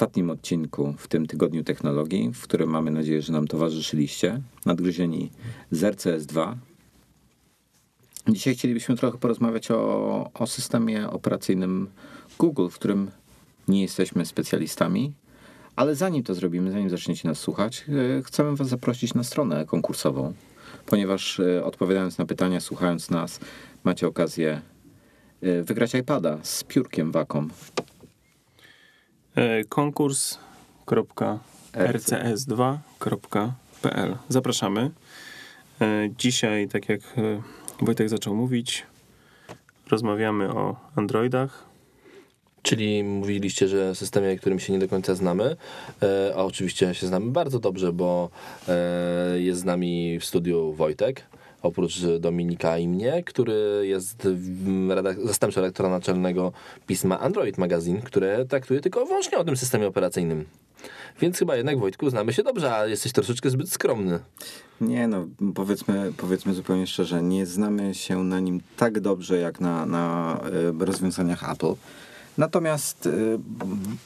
Ostatnim odcinku w tym tygodniu technologii, w którym mamy nadzieję, że nam towarzyszyliście. Nadgryzieni z RCS2. Dzisiaj chcielibyśmy trochę porozmawiać o, o systemie operacyjnym Google, w którym nie jesteśmy specjalistami, ale zanim to zrobimy, zanim zaczniecie nas słuchać, e, chcemy Was zaprosić na stronę konkursową, ponieważ e, odpowiadając na pytania, słuchając nas, macie okazję e, wygrać iPada z piórkiem Wacom. konkurs.rcs2.pl Zapraszamy. Dzisiaj, tak jak Wojtek zaczął mówić, rozmawiamy o Androidach, Czyli mówiliście, że systemie, którym się nie do końca znamy, e, a oczywiście się znamy bardzo dobrze, bo e, jest z nami w studiu Wojtek, oprócz Dominika i mnie, który jest redak- zastępcą redaktora naczelnego pisma Android Magazine, które traktuje tylko wyłącznie o tym systemie operacyjnym. Więc chyba jednak, Wojtku, znamy się dobrze, a jesteś troszeczkę zbyt skromny. Nie, no powiedzmy, powiedzmy zupełnie szczerze, nie znamy się na nim tak dobrze jak na, na e, rozwiązaniach Apple. Natomiast y,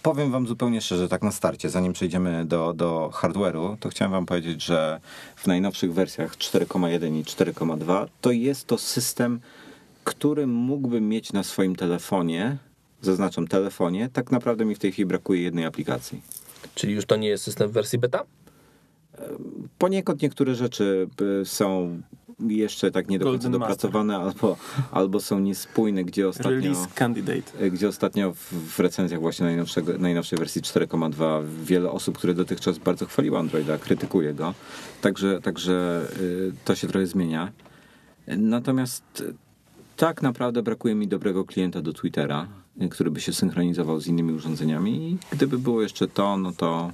powiem wam zupełnie szczerze, tak na starcie, zanim przejdziemy do, do hardware'u, to chciałem wam powiedzieć, że w najnowszych wersjach 4,1 i 4,2 to jest to system, który mógłbym mieć na swoim telefonie, zaznaczam telefonie, tak naprawdę mi w tej chwili brakuje jednej aplikacji. Czyli już to nie jest system w wersji beta? Poniekąd niektóre rzeczy y, są jeszcze tak nie do końca dopracowane albo, albo są niespójne, gdzie ostatnio, Release Candidate. gdzie ostatnio w, w recenzjach właśnie najnowszego, najnowszej wersji 4.2 wiele osób, które dotychczas bardzo chwaliło Androida, krytykuje go. Także, także y, to się trochę zmienia. Natomiast tak naprawdę brakuje mi dobrego klienta do Twittera, y, który by się synchronizował z innymi urządzeniami i gdyby było jeszcze to, no to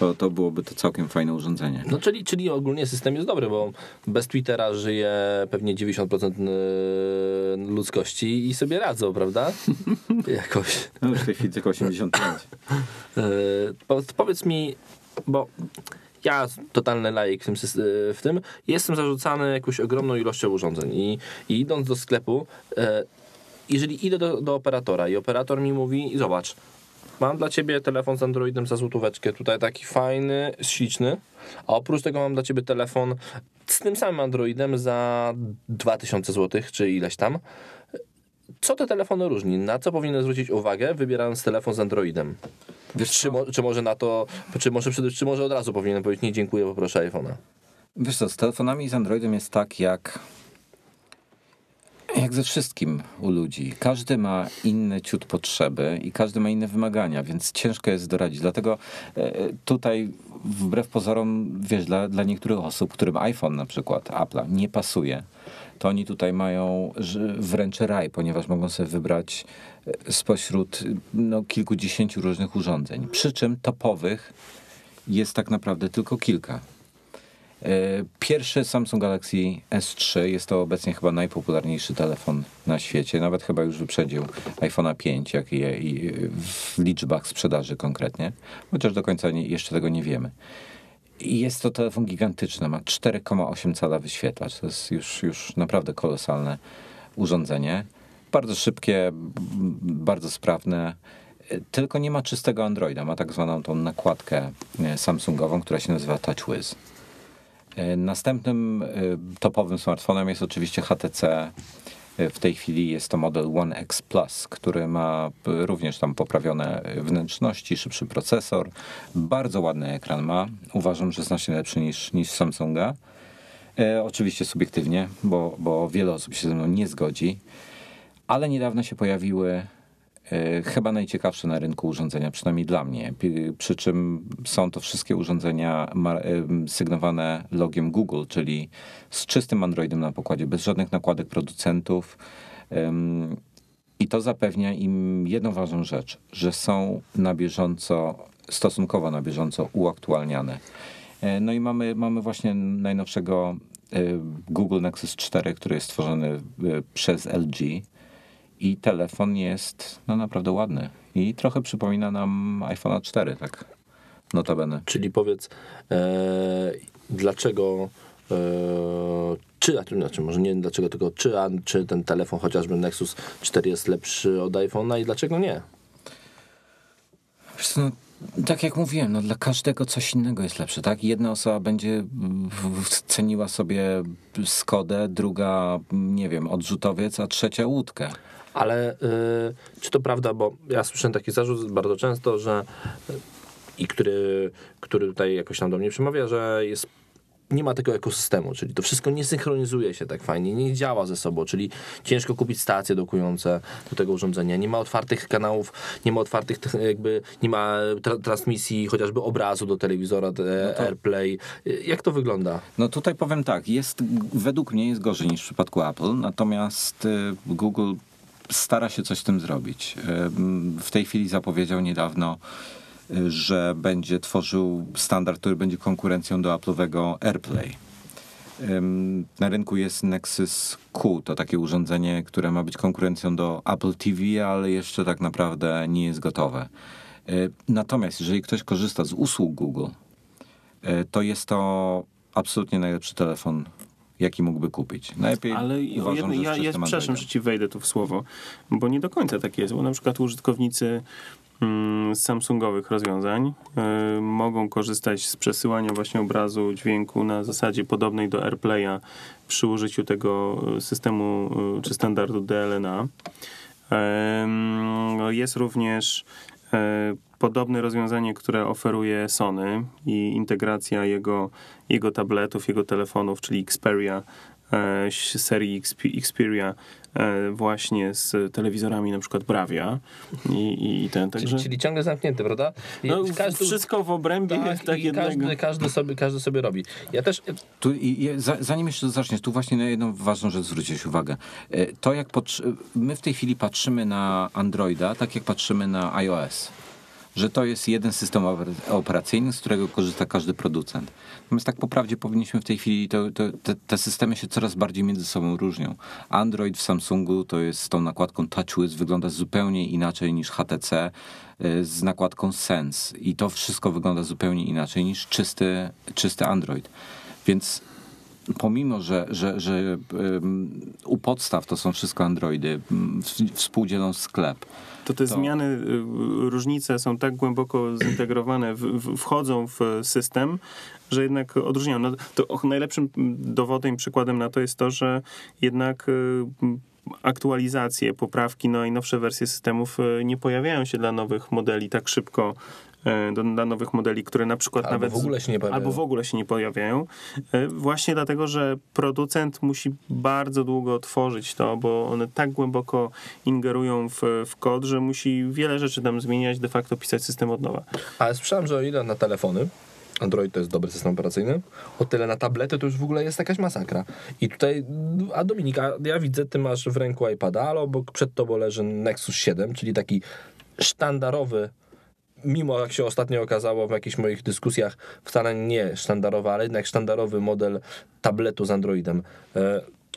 to, to byłoby to całkiem fajne urządzenie. No czyli, czyli ogólnie system jest dobry, bo bez Twittera żyje pewnie 90% y, ludzkości i sobie radzą, prawda? Jakoś. No już w tej chwili tylko 85. Yy, po, powiedz mi, bo ja, totalny laik w tym, w tym, jestem zarzucany jakąś ogromną ilością urządzeń i, i idąc do sklepu, jeżeli idę do, do operatora i operator mi mówi, zobacz, mam dla ciebie telefon z Androidem za złotóweczkę, tutaj taki fajny, śliczny, a oprócz tego mam dla ciebie telefon z tym samym Androidem za 2000 zł, czy ileś tam. Co te telefony różni? Na co powinien zwrócić uwagę, wybierając telefon z Androidem? Wiesz, czy, mo, czy może na to, czy może, czy może od razu powinien powiedzieć, nie dziękuję, poproszę iPhone'a? Wiesz co, z telefonami z Androidem jest tak jak jak ze wszystkim u ludzi. Każdy ma inny ciut potrzeby i każdy ma inne wymagania, więc ciężko jest doradzić. Dlatego e, tutaj wbrew pozorom, wiesz, dla, dla niektórych osób, którym iPhone na przykład, Apple'a nie pasuje, to oni tutaj mają wręcz raj, ponieważ mogą sobie wybrać e, spośród no, kilkudziesięciu różnych urządzeń. Przy czym topowych jest tak naprawdę tylko kilka. E, pierwszy Samsung Galaxy S3 jest to obecnie chyba najpopularniejszy telefon na świecie. Nawet chyba już wyprzedził iPhone'a 5, jak i w liczbach sprzedaży konkretnie, chociaż do końca jeszcze tego nie wiemy. Jest to telefon gigantyczny, ma 4,8 cala wyświetlacz. To jest już, już naprawdę kolosalne urządzenie. Bardzo szybkie, bardzo sprawne tylko nie ma czystego Androida. Ma tak zwaną tą nakładkę e, Samsungową, która się nazywa TouchWiz. E, następnym e, topowym smartfonem jest oczywiście HTC. E, w tej chwili jest to model One X Plus, który ma również tam poprawione wnętrzności, szybszy procesor, bardzo ładny ekran ma. Uważam, że znacznie lepszy niż, niż Samsunga. Oczywiście subiektywnie, bo, bo wiele osób się ze mną nie zgodzi, ale niedawno się pojawiły chyba najciekawsze na rynku urządzenia, przynajmniej dla mnie. Przy czym są to wszystkie urządzenia e, sygnowane logiem Google, czyli z czystym Androidem na pokładzie, bez żadnych nakładek producentów. I to zapewnia im jedną ważną rzecz, że są na bieżąco, stosunkowo na bieżąco uaktualniane. E, no i mamy, mamy właśnie najnowszego Google Nexus 4, który jest stworzony przez LG i telefon jest no, naprawdę ładny. I trochę przypomina nam iPhone 4, tak notabene. Czyli powiedz, e, dlaczego e, czy, znaczy może nie dlaczego, tylko czy, a, czy ten telefon, chociażby Nexus 4 jest lepszy od iPhone'a i dlaczego nie? Wiesz co, no, tak jak mówiłem, no dla każdego coś innego jest lepsze, tak? Jedna osoba będzie ceniła sobie Skodę, druga, nie wiem, odrzutowiec, a trzecia łódkę. Ale y, czy to prawda, bo ja słyszę taki zarzut bardzo często, że i który, który tutaj jakoś tam do mnie przemawia, że jest nie ma tego ekosystemu, czyli to wszystko nie synchronizuje się tak fajnie, nie działa ze sobą, czyli ciężko kupić stacje dokujące do tego urządzenia, nie ma otwartych kanałów, nie ma otwartych jakby, nie ma tra- transmisji chociażby obrazu do telewizora, te AirPlay. Y, Jak to wygląda? No tutaj powiem tak, jest, według mnie jest gorzej niż w przypadku Apple, natomiast y, Google stara się coś z tym zrobić. Y, W tej chwili zapowiedział niedawno, y, że będzie tworzył standard, który będzie konkurencją do Apple'owego AirPlay. Na rynku jest Nexus Q, to takie urządzenie, które ma być konkurencją do Apple TV, ale jeszcze tak naprawdę nie jest gotowe. Y, Natomiast jeżeli ktoś korzysta z usług Google, to jest to absolutnie najlepszy telefon, jaki mógłby kupić. Najlepiej Ale uważam, jedno, ja, ja czystym przepraszam, że ci wejdę tu w słowo, bo nie do końca tak jest, bo na przykład użytkownicy mm, Samsungowych rozwiązań y, mogą korzystać z przesyłania właśnie obrazu, dźwięku na zasadzie podobnej do AirPlaya przy użyciu tego y, systemu y, czy standardu DLNA. No, Jest również podobne rozwiązanie, które oferuje Sony i integracja jego, jego tabletów, jego telefonów, czyli Xperia e, serii Xp- Xperia e, właśnie z telewizorami na przykład Bravia i, i ten, także Czyli, czyli ciągle zamknięty, prawda? No, każdy- wszystko w obrębie tak, tak i jednego. każdy, każdy, sobie, każdy sobie robi. Ja też Tu, i, i, za- zanim jeszcze zaczniesz, tu właśnie na jedną ważną rzecz zwrócić uwagę. E, To jak patrzy, my w tej chwili patrzymy na Androida, tak jak patrzymy na iOS. Że to jest jeden system oper- operacyjny, z którego korzysta każdy producent. Natomiast tak po prawdzie powinniśmy w tej chwili, to, to, te, te systemy się coraz bardziej między sobą różnią. Android w Samsungu to jest z tą nakładką TouchWiz, wygląda zupełnie inaczej niż HTC y, z nakładką Sense. I to wszystko wygląda zupełnie inaczej niż czysty, czysty Android. Więc pomimo, że, że, że u podstaw to są wszystko Androidy, współdzielą sklep. To te To- zmiany, y, różnice są tak głęboko zintegrowane, w, w, wchodzą w system, że jednak odróżniają. No, to najlepszym dowodem i przykładem na to jest to, że jednak y, aktualizacje, poprawki, no i nowsze wersje systemów y, nie pojawiają się dla nowych modeli tak szybko, do, dla nowych modeli, które na przykład Albo nawet... w ogóle się nie pojawiają. Albo w ogóle się nie pojawiają. Y, Właśnie dlatego, że producent musi bardzo długo tworzyć to, bo one tak głęboko ingerują w, w kod, że musi wiele rzeczy tam zmieniać, de facto pisać system od nowa. Ale słyszałem, że o ile na telefony Android to jest dobry system operacyjny, o tyle na tablety to już w ogóle jest jakaś masakra. I tutaj, a Dominika, ja widzę, ty masz w ręku iPada, ale obok przed tobą leży Nexus 7, czyli taki sztandarowy, mimo jak się ostatnio okazało w jakichś moich dyskusjach, wcale nie sztandarowy, ale jednak sztandarowy model tabletu z Androidem.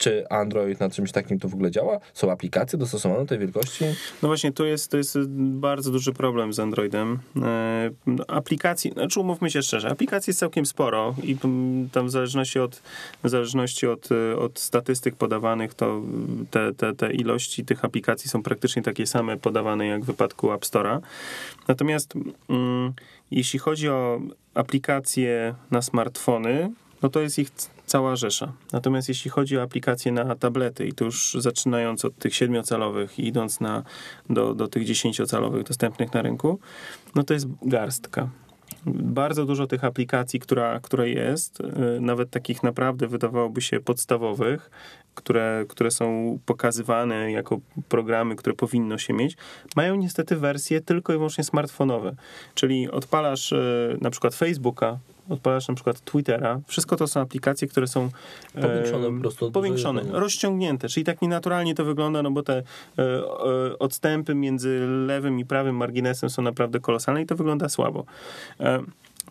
Czy Android na czymś takim to w ogóle działa? Są aplikacje dostosowane do tej wielkości? No właśnie, to jest, to jest bardzo duży problem z Androidem. E, Aplikacji, znaczy umówmy się szczerze, aplikacji jest całkiem sporo i mm, tam w zależności od, w zależności od, e, od statystyk podawanych, to te, te, te ilości tych aplikacji są praktycznie takie same podawane jak w wypadku App Store'a. Natomiast mm, jeśli chodzi o aplikacje na smartfony, no to jest ich cała rzesza. Natomiast jeśli chodzi o aplikacje na tablety, i to już zaczynając od tych siedmiocalowych i idąc na, do, do tych dziesięciocalowych dostępnych na rynku, no to jest garstka. Bardzo dużo tych aplikacji, która, która jest, y, nawet takich naprawdę wydawałoby się podstawowych, które, które są pokazywane jako programy, które powinno się mieć, mają niestety wersje tylko i wyłącznie smartfonowe. Czyli odpalasz y, na przykład Facebooka, odpalasz na przykład Twittera, wszystko to są aplikacje, które są e, Powiększone po prostu. powiększone, rozciągnięte, czyli tak nienaturalnie to wygląda, no bo te e, e, odstępy między lewym i prawym marginesem są naprawdę kolosalne i to wygląda słabo. E,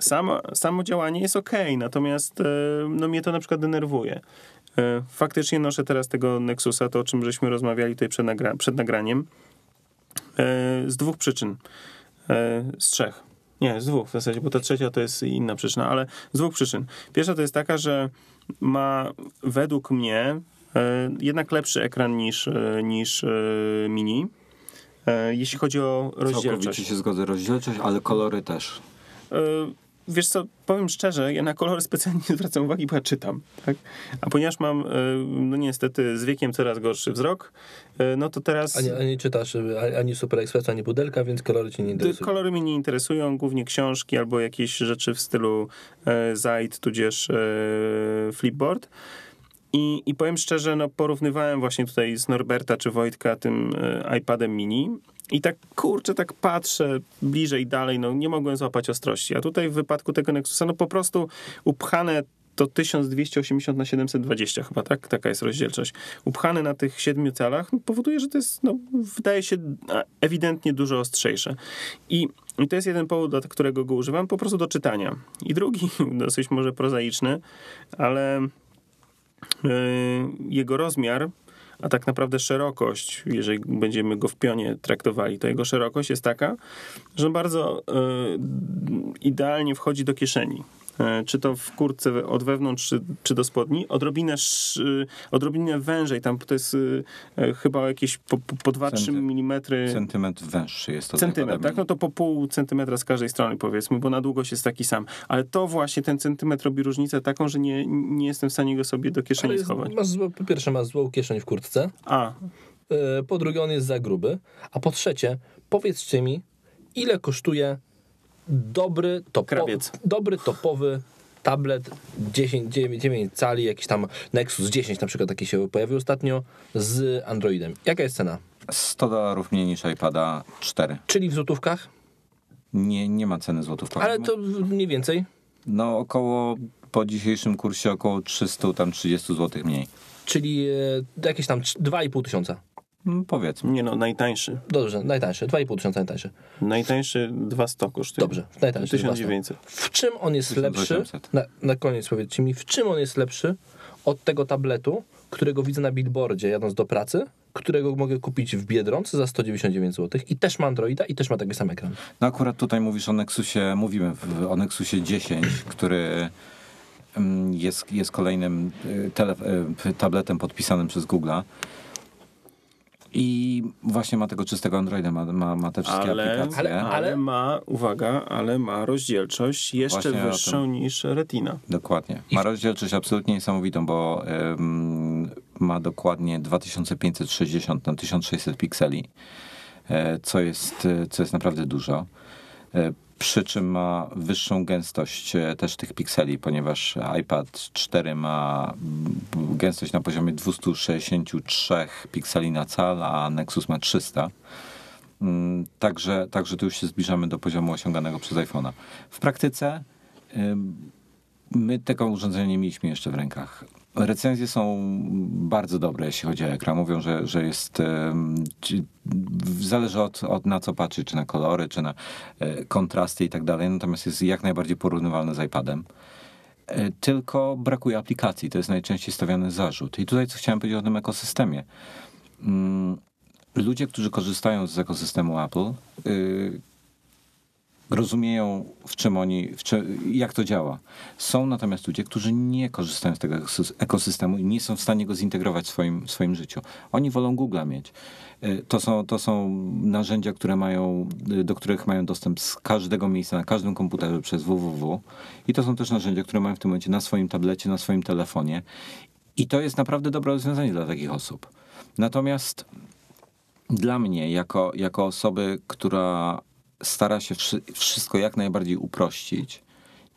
Samo, samo działanie jest ok, natomiast e, no mnie to na przykład denerwuje. E, Faktycznie noszę teraz tego Nexusa, to o czym żeśmy rozmawiali tutaj przed, nagra przed nagraniem, e, z dwóch przyczyn. E, Z trzech. Nie, z dwóch w zasadzie, bo ta trzecia to jest inna przyczyna, ale z dwóch przyczyn. Pierwsza to jest taka, że ma według mnie e, jednak lepszy ekran niż, e, niż e, mini. Jeśli chodzi o rozdzielczość. Całkowicie się zgodzę, rozdzielczość, ale kolory też. Wiesz co, powiem szczerze, ja na kolory specjalnie nie zwracam uwagi, bo ja czytam. Tak? A ponieważ mam, e, no niestety, z wiekiem coraz gorszy wzrok, e, no to teraz... Ani, ani czytasz ani Super Express, ani Pudelka, więc kolory cię nie interesują. Kolory mnie nie interesują, głównie książki albo jakieś rzeczy w stylu e, Zaid, tudzież e, Flipboard. I, I powiem szczerze, no porównywałem właśnie tutaj z Norberta czy Wojtka tym e, iPadem mini i tak kurczę, tak patrzę bliżej, dalej, no nie mogłem złapać ostrości. A tutaj w wypadku tego Nexusa, no po prostu upchane to 1280 na 720 chyba, tak? Taka jest rozdzielczość. Upchane na tych siedmiu calach no, powoduje, że to jest, no, wydaje się ewidentnie dużo ostrzejsze. I, I to jest jeden powód, dla którego go używam, po prostu do czytania. I drugi, dosyć może prozaiczny, ale jego rozmiar a tak naprawdę szerokość, jeżeli będziemy go w pionie traktowali, to jego szerokość jest taka, że bardzo y, idealnie wchodzi do kieszeni. E, czy to w kurtce od wewnątrz, czy, czy do spodni, odrobinę, odrobinę wężej, tam to jest e, chyba jakieś po, po 2-3 mm. Centymetr węższy jest to. Centymetr, tak? No to po pół centymetra z każdej strony powiedzmy, bo na długość jest taki sam. Ale to właśnie ten centymetr robi różnicę taką, że nie, nie jestem w stanie go sobie do kieszeni jest, schować. Masz, po pierwsze masz złą kieszeń w kurtce. A. E, po drugie on jest za gruby. A po trzecie, powiedzcie mi, ile kosztuje dobry, topo, dobry topowy tablet 10, 9, 9 cali, jakiś tam Nexus 10 na przykład taki się pojawił ostatnio z Androidem. Jaka jest cena? 100 dolarów mniej niż iPada 4. Czyli w złotówkach? Nie, nie ma ceny złotówkach. Ale to mniej więcej? No około, po dzisiejszym kursie około 300, tam 30 zł mniej. Czyli e, jakieś tam 2,5 tysiąca. No, powiedzmy. Nie no, najtańszy. Dobrze, najtańszy. 2,5 tysiąca najtańszy. Najtańszy 200 kosztuje. Dobrze, najtańszy 1900. 200. W czym on jest 1800. lepszy? Na, na koniec powiedzcie mi, w czym on jest lepszy od tego tabletu, którego widzę na billboardzie jadąc do pracy, którego mogę kupić w Biedronce za 199 zł i też ma Androida i też ma taki sam ekran. No akurat tutaj mówisz o Nexusie, mówimy o Nexusie 10, który mm, jest, jest kolejnym y, tele, y, tabletem podpisanym przez Google'a. I właśnie ma tego czystego Androida, ma, ma, ma te wszystkie ale, aplikacje. Ale, ale, ma, uwaga, ale ma rozdzielczość jeszcze właśnie wyższą niż Retina. Dokładnie. Ma rozdzielczość absolutnie niesamowitą, bo ym, ma dokładnie 2560 na 1600 pikseli, e, co jest, co jest naprawdę dużo. Przy czym ma wyższą gęstość e, też tych pikseli, ponieważ iPad 4 ma gęstość na poziomie 263 pikseli na cal, a Nexus ma 300. Mm, także, także tu już się zbliżamy do poziomu osiąganego przez iPhone'a. W praktyce my tego urządzenia nie mieliśmy jeszcze w rękach. Recenzje są bardzo dobre, jeśli chodzi o ekran. Mówią, że, że jest. Zależy od, od na co patrzy, czy na kolory, czy na e, kontrasty i tak dalej. Natomiast jest jak najbardziej porównywalny z iPadem. E, tylko brakuje aplikacji. To jest najczęściej stawiany zarzut. I tutaj co chciałem powiedzieć o tym ekosystemie. Mm, ludzie, którzy korzystają z ekosystemu Apple, y, rozumieją, w czym oni, w czym, jak to działa. Są natomiast ludzie, którzy nie korzystają z tego ekosystemu i nie są w stanie go zintegrować w swoim, w swoim życiu. Oni wolą Google'a mieć. E, to są, to są narzędzia, które mają, do których mają dostęp z każdego miejsca, na każdym komputerze przez www. I to są też narzędzia, które mają w tym momencie na swoim tablecie, na swoim telefonie. I to jest naprawdę dobre rozwiązanie dla takich osób. Natomiast dla mnie, jako, jako osoby, która stara się wszystko jak najbardziej uprościć.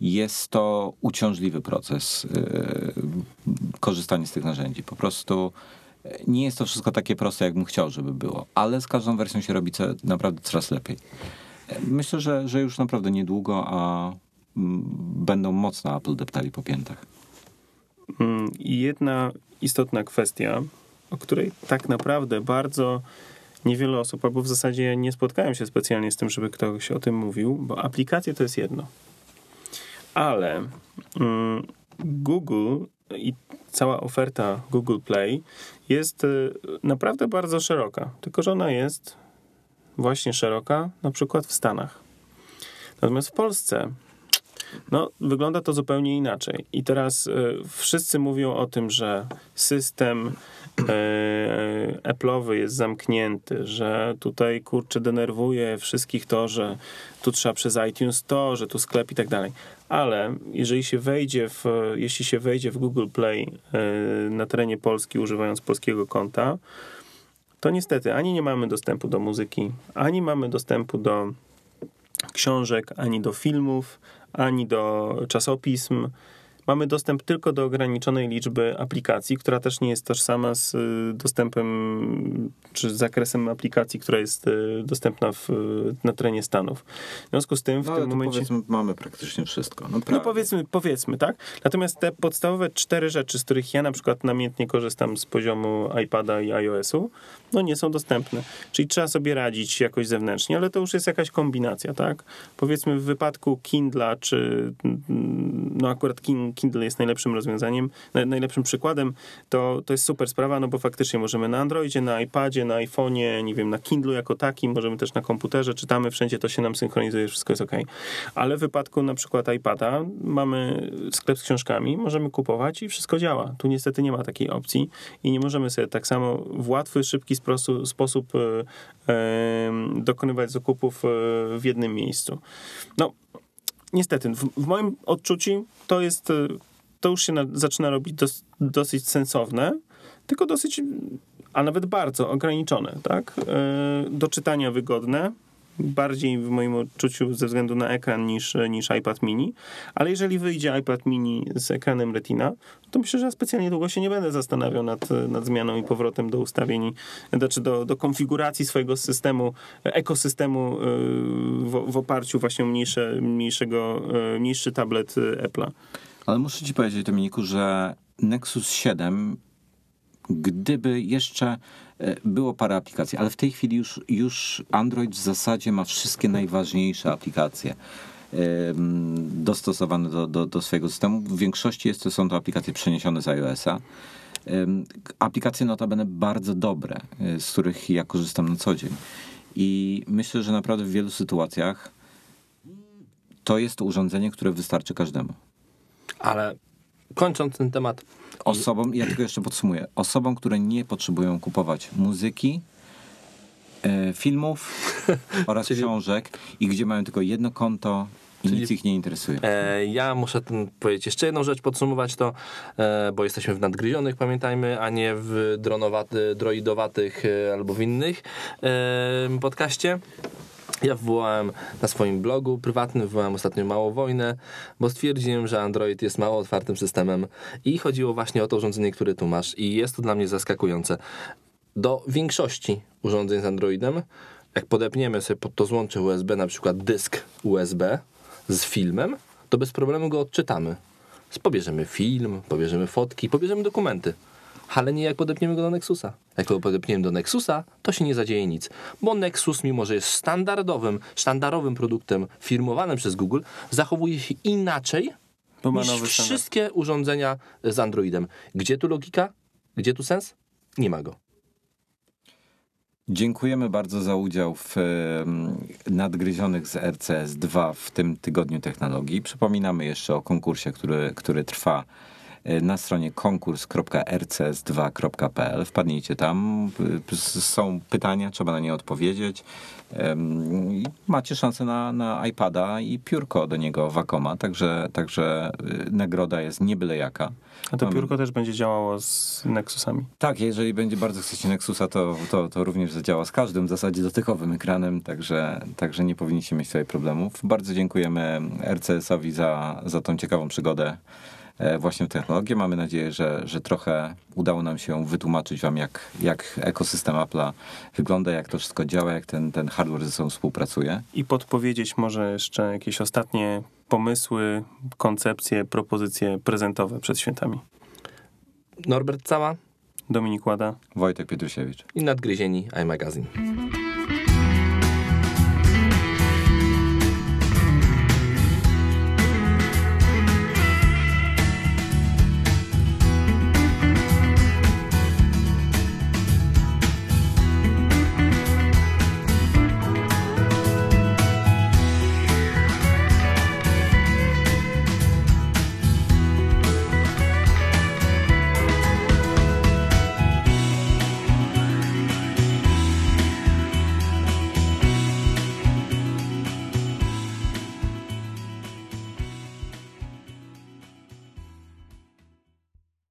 Jest to uciążliwy proces yy, korzystanie z tych narzędzi. Po prostu yy, nie jest to wszystko takie proste, jakbym chciał, żeby było, ale z każdą wersją się robi naprawdę coraz lepiej. Myślę, że, że już naprawdę niedługo, a mm, będą mocno Apple deptali po piętach. Mm, jedna istotna kwestia, o której tak naprawdę bardzo niewiele osób, albo w zasadzie nie spotkałem się specjalnie z tym, żeby ktoś o tym mówił, bo aplikacje to jest jedno. Ale mm, Google i cała oferta Google Play jest y, naprawdę bardzo szeroka, tylko że ona jest właśnie szeroka na przykład w Stanach. Natomiast w Polsce No, wygląda to zupełnie inaczej. I teraz y, wszyscy mówią o tym, że system y, Apple'owy jest zamknięty, że tutaj kurczę denerwuje wszystkich to, że tu trzeba przez iTunes to, że tu sklep i tak dalej. Ale jeżeli się wejdzie w, jeśli się wejdzie w Google Play y, na terenie Polski używając polskiego konta, to niestety ani nie mamy dostępu do muzyki, ani mamy dostępu do książek, ani do filmów, ani do czasopism. Mamy dostęp tylko do ograniczonej liczby aplikacji, która też nie jest tożsama z y, dostępem czy z zakresem aplikacji, która jest y, dostępna w, na terenie Stanów. W związku z tym w No, tym momencie. powiedzmy, mamy praktycznie wszystko. No, No powiedzmy, powiedzmy, tak? Natomiast te podstawowe cztery rzeczy, z których ja na przykład namiętnie korzystam z poziomu iPada i iOS-u, no nie są dostępne. Czyli trzeba sobie radzić jakoś zewnętrznie, ale to już jest jakaś kombinacja, tak? Powiedzmy w wypadku Kindla, czy mm, no akurat Kin- Kindle jest najlepszym rozwiązaniem, naj- najlepszym przykładem, to, to jest super sprawa, no bo faktycznie możemy na Androidzie, na iPadzie, na iPhone'ie, nie wiem, na Kindlu jako takim, możemy też na komputerze, czytamy wszędzie, to się nam synchronizuje, wszystko jest ok. Ale w wypadku na przykład iPada mamy sklep z książkami, możemy kupować i wszystko działa. Tu niestety nie ma takiej opcji i nie możemy sobie tak samo w łatwy, szybki sprostu, sposób e, e, dokonywać zakupów e, w jednym miejscu. No, niestety, w, w moim odczuciu to jest, e, to już się na, zaczyna robić dos, dosyć sensowne, tylko dosyć, a nawet bardzo ograniczone, tak? E, do czytania wygodne, bardziej w moim odczuciu ze względu na ekran niż, niż iPad mini, ale jeżeli wyjdzie iPad mini z ekranem Retina, to myślę, że ja specjalnie długo się nie będę zastanawiał nad, nad zmianą i powrotem do ustawień, znaczy do, do konfiguracji swojego systemu, ekosystemu yy, w, w oparciu właśnie o mniejsze, mniejszego, yy, mniejszy tablet yy, Apple'a. Ale muszę ci powiedzieć, Dominiku, że Nexus 7, gdyby jeszcze było parę aplikacji, ale w tej chwili już, już Android w zasadzie ma wszystkie najważniejsze aplikacje dostosowane do, do, do swojego systemu. W większości jest, są to aplikacje przeniesione z iOS-a. Aplikacje notabene bardzo dobre, e, z których ja korzystam na co dzień. I myślę, że naprawdę w wielu sytuacjach to jest urządzenie, które wystarczy każdemu. Ale kończąc ten temat, Osobom, ja tylko jeszcze podsumuję, osobom, które nie potrzebują kupować muzyki, e, filmów oraz Czyli- książek i gdzie mają tylko jedno konto i Czyli- nic ich nie interesuje. E, ja muszę ten powiedzieć jeszcze jedną rzecz, podsumować to, e, bo jesteśmy w nadgryzionych, pamiętajmy, a nie w dronowaty, droidowatych e, albo w innych e, podcaście. Ja wywołałem na swoim blogu prywatnym, wywołałem ostatnio małą wojnę, bo stwierdziłem, że Android jest mało otwartym systemem i chodziło właśnie o to urządzenie, które tu masz i jest to dla mnie zaskakujące. Do większości urządzeń z Androidem, jak podepniemy sobie pod to złącze USB na przykład dysk USB z filmem, to bez problemu go odczytamy. Pobierzemy film, pobierzemy fotki, pobierzemy dokumenty. Ale nie jak podepniemy go do Nexusa. Jak go podepniemy do Nexusa, to się nie zadzieje nic. Bo Nexus, mimo że jest standardowym, sztandarowym produktem firmowanym przez Google, zachowuje się inaczej niż nowy standard. wszystkie urządzenia z Androidem. Gdzie tu logika? Gdzie tu sens? Nie ma go. Dziękujemy bardzo za udział w nadgryzionych z RCS 2 w tym tygodniu technologii. Przypominamy jeszcze o konkursie, który, który trwa na stronie konkurs.rcs2.pl. Wpadnijcie tam. Y, Są pytania, trzeba na nie odpowiedzieć. Macie szansę na, na iPada i piórko do niego Wacoma, także, także y, nagroda jest nie byle jaka. A to piórko też będzie działało z Nexusami. Tak, jeżeli będzie bardzo chcecie Nexusa, to, to, to również zadziała z każdym w zasadzie dotykowym ekranem, także, także nie powinniście mieć sobie problemów. Bardzo dziękujemy RCS-owi za, za tą ciekawą przygodę e, właśnie w technologię. Mamy nadzieję, że, że trochę udało nam się wytłumaczyć wam, jak, jak ekosystem Apple'a wygląda, jak to wszystko działa, jak ten, ten hardware ze sobą współpracuje. I podpowiedzieć może jeszcze jakieś ostatnie pomysły, koncepcje, propozycje prezentowe przed świętami. Norbert Cała Dominik Łada. Wojtek Pietrusiewicz. i nadgryzieni iMagazine.